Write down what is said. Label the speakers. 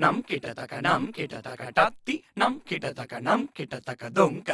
Speaker 1: நம் கிட்டத்தக்க நம் கிட்டத்தக்க டத்தி நம் கிட்டத்தக்க நம் கிட்டத்தக்க தொங்க